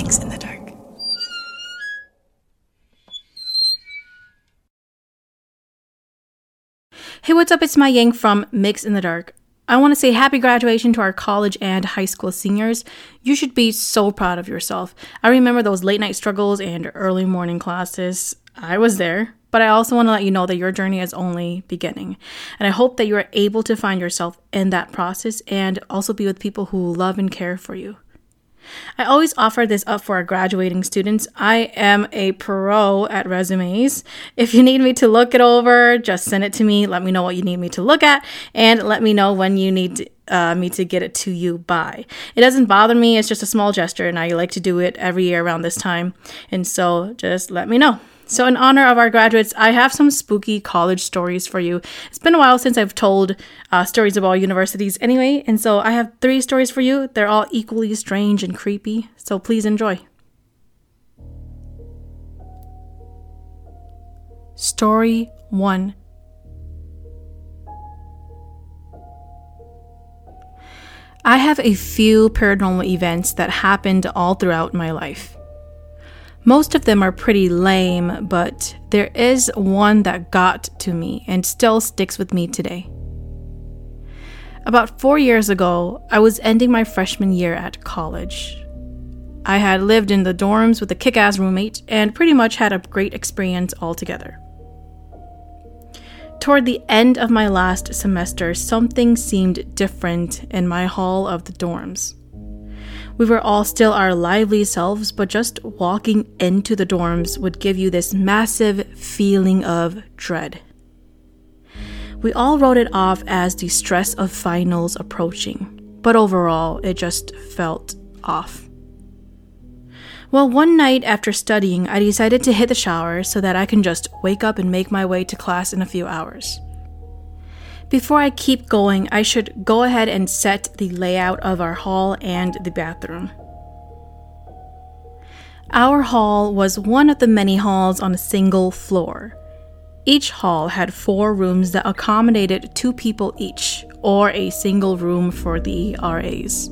Mix in the Dark. Hey, what's up? It's my Yang from Mix in the Dark. I want to say happy graduation to our college and high school seniors. You should be so proud of yourself. I remember those late night struggles and early morning classes. I was there, but I also want to let you know that your journey is only beginning. And I hope that you are able to find yourself in that process and also be with people who love and care for you. I always offer this up for our graduating students. I am a pro at resumes. If you need me to look it over, just send it to me. Let me know what you need me to look at, and let me know when you need uh, me to get it to you by. It doesn't bother me, it's just a small gesture, and I like to do it every year around this time. And so just let me know. So, in honor of our graduates, I have some spooky college stories for you. It's been a while since I've told uh, stories about universities anyway, and so I have three stories for you. They're all equally strange and creepy, so please enjoy. Story 1 I have a few paranormal events that happened all throughout my life. Most of them are pretty lame, but there is one that got to me and still sticks with me today. About four years ago, I was ending my freshman year at college. I had lived in the dorms with a kick ass roommate and pretty much had a great experience altogether. Toward the end of my last semester, something seemed different in my hall of the dorms. We were all still our lively selves, but just walking into the dorms would give you this massive feeling of dread. We all wrote it off as the stress of finals approaching, but overall, it just felt off. Well, one night after studying, I decided to hit the shower so that I can just wake up and make my way to class in a few hours. Before I keep going, I should go ahead and set the layout of our hall and the bathroom. Our hall was one of the many halls on a single floor. Each hall had four rooms that accommodated two people each, or a single room for the RAs.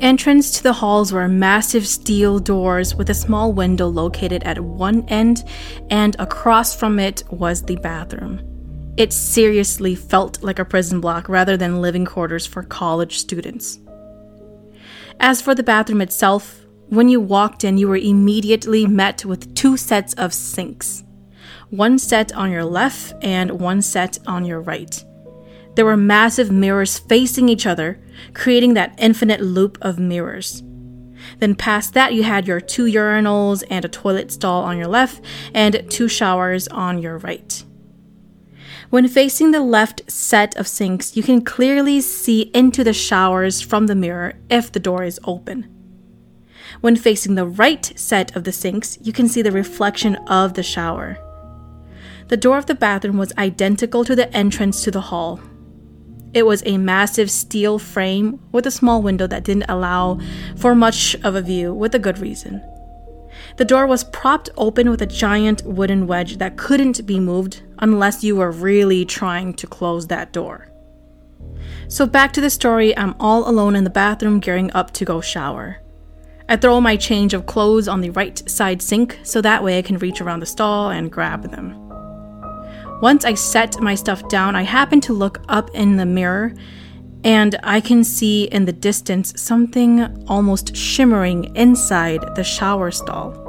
Entrance to the halls were massive steel doors with a small window located at one end, and across from it was the bathroom. It seriously felt like a prison block rather than living quarters for college students. As for the bathroom itself, when you walked in, you were immediately met with two sets of sinks one set on your left and one set on your right. There were massive mirrors facing each other, creating that infinite loop of mirrors. Then, past that, you had your two urinals and a toilet stall on your left, and two showers on your right. When facing the left set of sinks, you can clearly see into the showers from the mirror if the door is open. When facing the right set of the sinks, you can see the reflection of the shower. The door of the bathroom was identical to the entrance to the hall. It was a massive steel frame with a small window that didn't allow for much of a view, with a good reason. The door was propped open with a giant wooden wedge that couldn't be moved unless you were really trying to close that door. So, back to the story, I'm all alone in the bathroom gearing up to go shower. I throw my change of clothes on the right side sink so that way I can reach around the stall and grab them. Once I set my stuff down, I happen to look up in the mirror and I can see in the distance something almost shimmering inside the shower stall.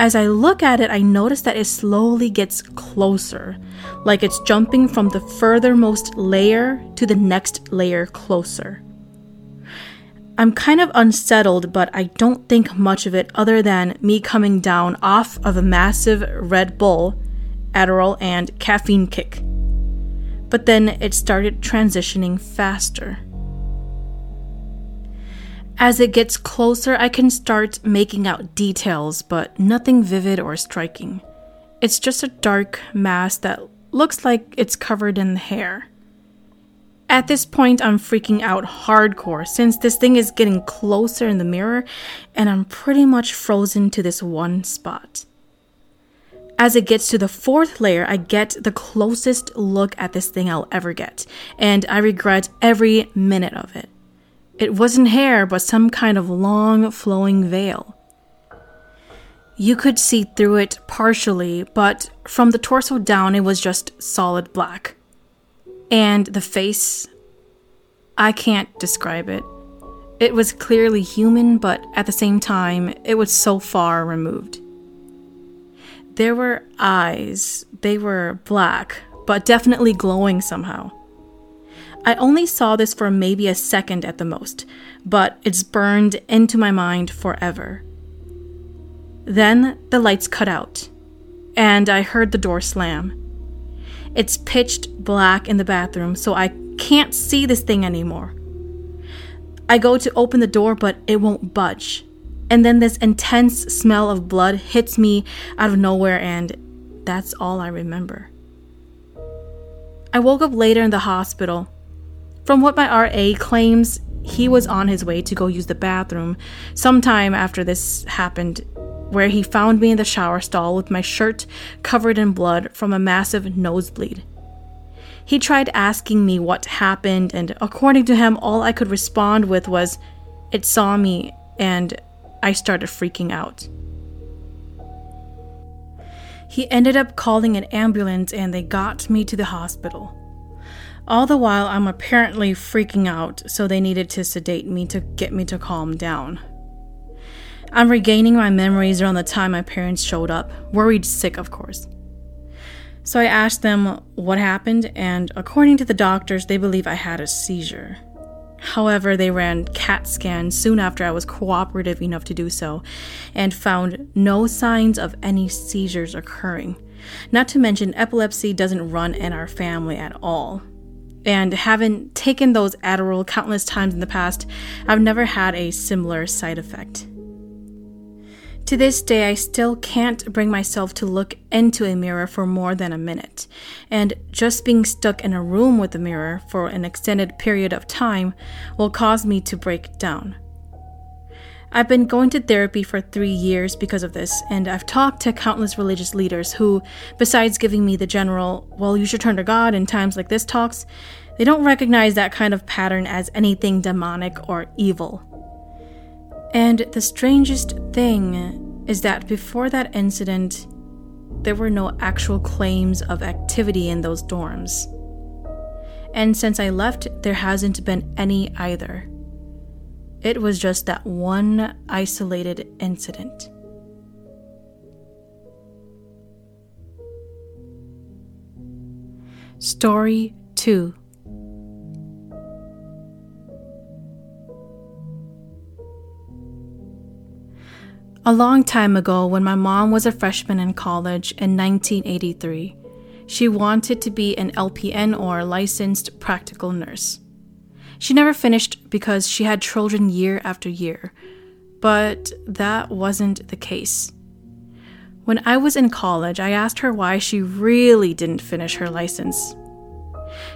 As I look at it, I notice that it slowly gets closer, like it's jumping from the furthermost layer to the next layer closer. I'm kind of unsettled, but I don't think much of it other than me coming down off of a massive Red Bull, Adderall, and caffeine kick. But then it started transitioning faster. As it gets closer, I can start making out details, but nothing vivid or striking. It's just a dark mass that looks like it's covered in hair. At this point, I'm freaking out hardcore since this thing is getting closer in the mirror and I'm pretty much frozen to this one spot. As it gets to the fourth layer, I get the closest look at this thing I'll ever get, and I regret every minute of it. It wasn't hair, but some kind of long, flowing veil. You could see through it partially, but from the torso down, it was just solid black. And the face, I can't describe it. It was clearly human, but at the same time, it was so far removed. There were eyes. They were black, but definitely glowing somehow. I only saw this for maybe a second at the most, but it's burned into my mind forever. Then the lights cut out, and I heard the door slam. It's pitched black in the bathroom, so I can't see this thing anymore. I go to open the door, but it won't budge. And then this intense smell of blood hits me out of nowhere, and that's all I remember. I woke up later in the hospital. From what my RA claims, he was on his way to go use the bathroom sometime after this happened, where he found me in the shower stall with my shirt covered in blood from a massive nosebleed. He tried asking me what happened, and according to him, all I could respond with was, It saw me, and I started freaking out. He ended up calling an ambulance and they got me to the hospital. All the while, I'm apparently freaking out, so they needed to sedate me to get me to calm down. I'm regaining my memories around the time my parents showed up, worried sick, of course. So I asked them what happened, and according to the doctors, they believe I had a seizure. However, they ran CAT scans soon after I was cooperative enough to do so and found no signs of any seizures occurring. Not to mention, epilepsy doesn't run in our family at all. And having taken those Adderall countless times in the past, I've never had a similar side effect. To this day, I still can't bring myself to look into a mirror for more than a minute, and just being stuck in a room with a mirror for an extended period of time will cause me to break down. I've been going to therapy for three years because of this, and I've talked to countless religious leaders who, besides giving me the general, well, you should turn to God in times like this talks, they don't recognize that kind of pattern as anything demonic or evil. And the strangest thing is that before that incident, there were no actual claims of activity in those dorms. And since I left, there hasn't been any either. It was just that one isolated incident. Story 2 A long time ago, when my mom was a freshman in college in 1983, she wanted to be an LPN or licensed practical nurse. She never finished because she had children year after year, but that wasn't the case. When I was in college, I asked her why she really didn't finish her license.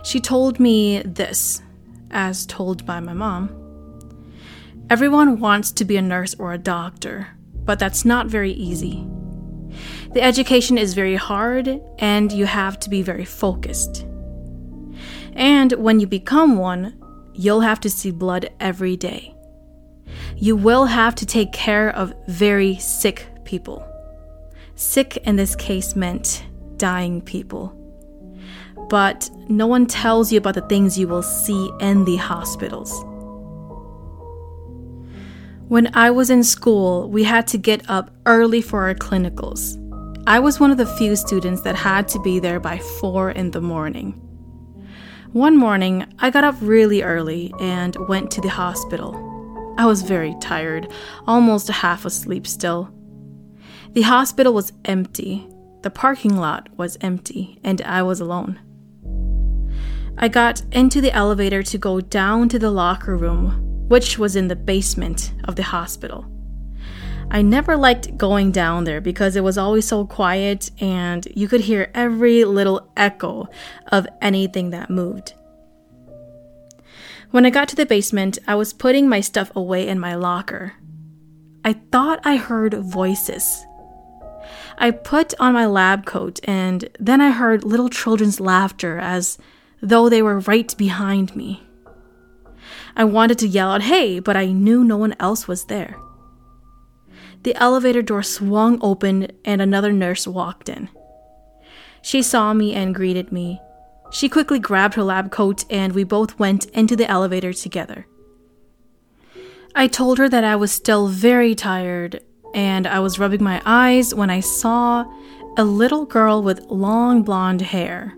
She told me this, as told by my mom. Everyone wants to be a nurse or a doctor, but that's not very easy. The education is very hard, and you have to be very focused. And when you become one, you'll have to see blood every day. You will have to take care of very sick people. Sick in this case meant dying people. But no one tells you about the things you will see in the hospitals. When I was in school, we had to get up early for our clinicals. I was one of the few students that had to be there by 4 in the morning. One morning, I got up really early and went to the hospital. I was very tired, almost half asleep still. The hospital was empty, the parking lot was empty, and I was alone. I got into the elevator to go down to the locker room which was in the basement of the hospital. I never liked going down there because it was always so quiet and you could hear every little echo of anything that moved. When I got to the basement, I was putting my stuff away in my locker. I thought I heard voices. I put on my lab coat and then I heard little children's laughter as though they were right behind me. I wanted to yell out, hey, but I knew no one else was there. The elevator door swung open and another nurse walked in. She saw me and greeted me. She quickly grabbed her lab coat and we both went into the elevator together. I told her that I was still very tired and I was rubbing my eyes when I saw a little girl with long blonde hair.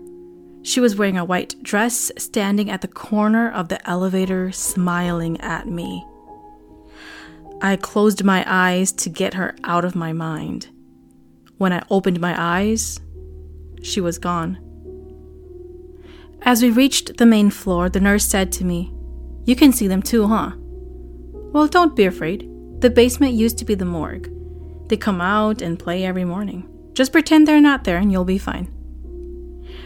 She was wearing a white dress, standing at the corner of the elevator, smiling at me. I closed my eyes to get her out of my mind. When I opened my eyes, she was gone. As we reached the main floor, the nurse said to me, You can see them too, huh? Well, don't be afraid. The basement used to be the morgue. They come out and play every morning. Just pretend they're not there and you'll be fine.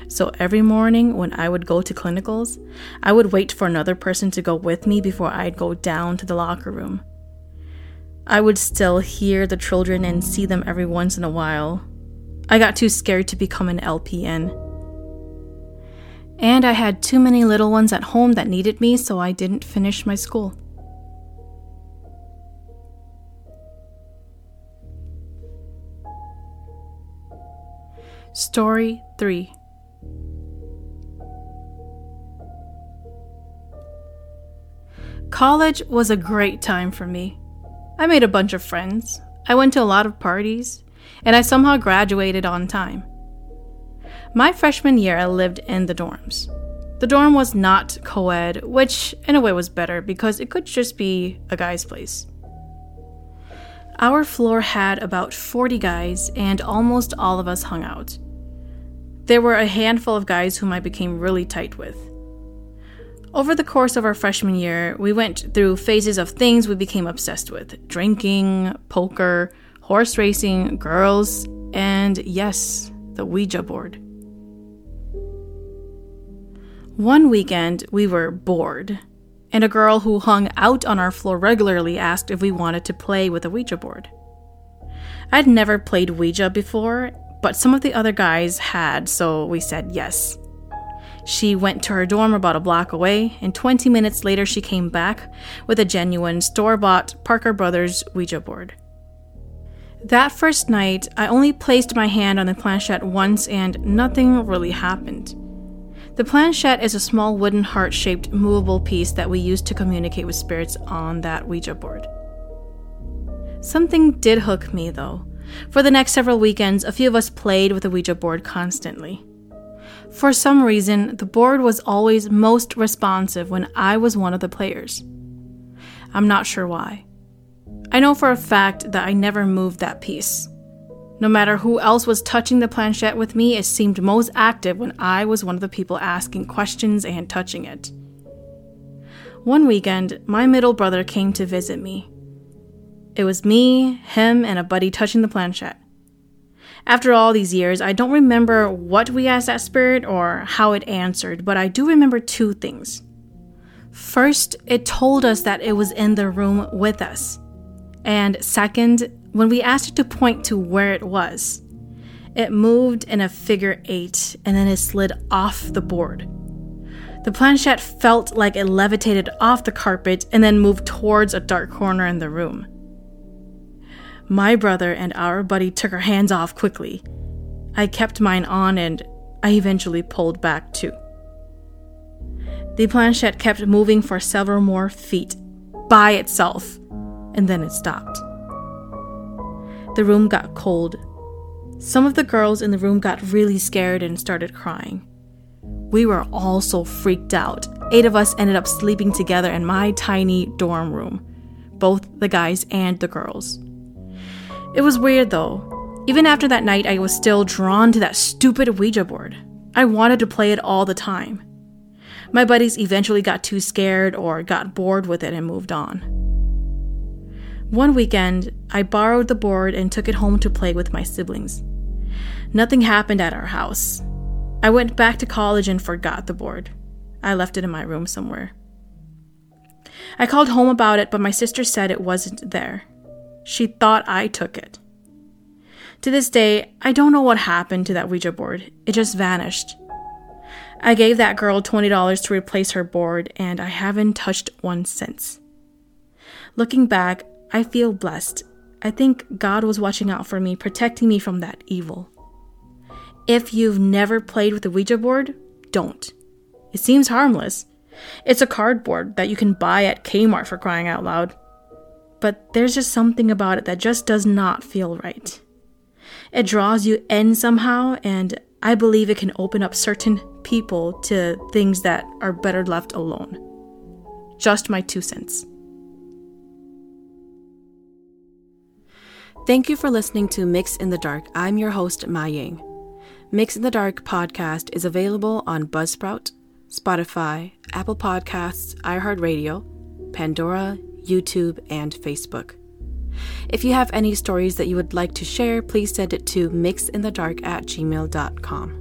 So every morning when I would go to clinicals, I would wait for another person to go with me before I'd go down to the locker room. I would still hear the children and see them every once in a while. I got too scared to become an LPN. And I had too many little ones at home that needed me, so I didn't finish my school. Story 3 College was a great time for me. I made a bunch of friends, I went to a lot of parties, and I somehow graduated on time. My freshman year, I lived in the dorms. The dorm was not co ed, which in a way was better because it could just be a guy's place. Our floor had about 40 guys, and almost all of us hung out. There were a handful of guys whom I became really tight with. Over the course of our freshman year, we went through phases of things we became obsessed with drinking, poker, horse racing, girls, and yes, the Ouija board. One weekend, we were bored and a girl who hung out on our floor regularly asked if we wanted to play with a Ouija board. I'd never played Ouija before, but some of the other guys had, so we said yes. She went to her dorm about a block away, and 20 minutes later, she came back with a genuine store bought Parker Brothers Ouija board. That first night, I only placed my hand on the planchette once, and nothing really happened. The planchette is a small wooden heart shaped movable piece that we use to communicate with spirits on that Ouija board. Something did hook me, though. For the next several weekends, a few of us played with the Ouija board constantly. For some reason, the board was always most responsive when I was one of the players. I'm not sure why. I know for a fact that I never moved that piece. No matter who else was touching the planchette with me, it seemed most active when I was one of the people asking questions and touching it. One weekend, my middle brother came to visit me. It was me, him, and a buddy touching the planchette. After all these years, I don't remember what we asked that spirit or how it answered, but I do remember two things. First, it told us that it was in the room with us. And second, when we asked it to point to where it was, it moved in a figure eight and then it slid off the board. The planchette felt like it levitated off the carpet and then moved towards a dark corner in the room. My brother and our buddy took our hands off quickly. I kept mine on and I eventually pulled back too. The planchette kept moving for several more feet by itself, and then it stopped. The room got cold. Some of the girls in the room got really scared and started crying. We were all so freaked out. Eight of us ended up sleeping together in my tiny dorm room, both the guys and the girls. It was weird though. Even after that night, I was still drawn to that stupid Ouija board. I wanted to play it all the time. My buddies eventually got too scared or got bored with it and moved on. One weekend, I borrowed the board and took it home to play with my siblings. Nothing happened at our house. I went back to college and forgot the board. I left it in my room somewhere. I called home about it, but my sister said it wasn't there. She thought I took it. To this day, I don't know what happened to that Ouija board. It just vanished. I gave that girl $20 to replace her board, and I haven't touched one since. Looking back, I feel blessed. I think God was watching out for me, protecting me from that evil. If you've never played with a Ouija board, don't. It seems harmless. It's a cardboard that you can buy at Kmart for crying out loud. But there's just something about it that just does not feel right. It draws you in somehow, and I believe it can open up certain people to things that are better left alone. Just my two cents. Thank you for listening to Mix in the Dark. I'm your host, Ma Ying. Mix in the Dark podcast is available on Buzzsprout, Spotify, Apple Podcasts, iHeartRadio, Pandora, YouTube, and Facebook. If you have any stories that you would like to share, please send it to mixinthedark at gmail.com.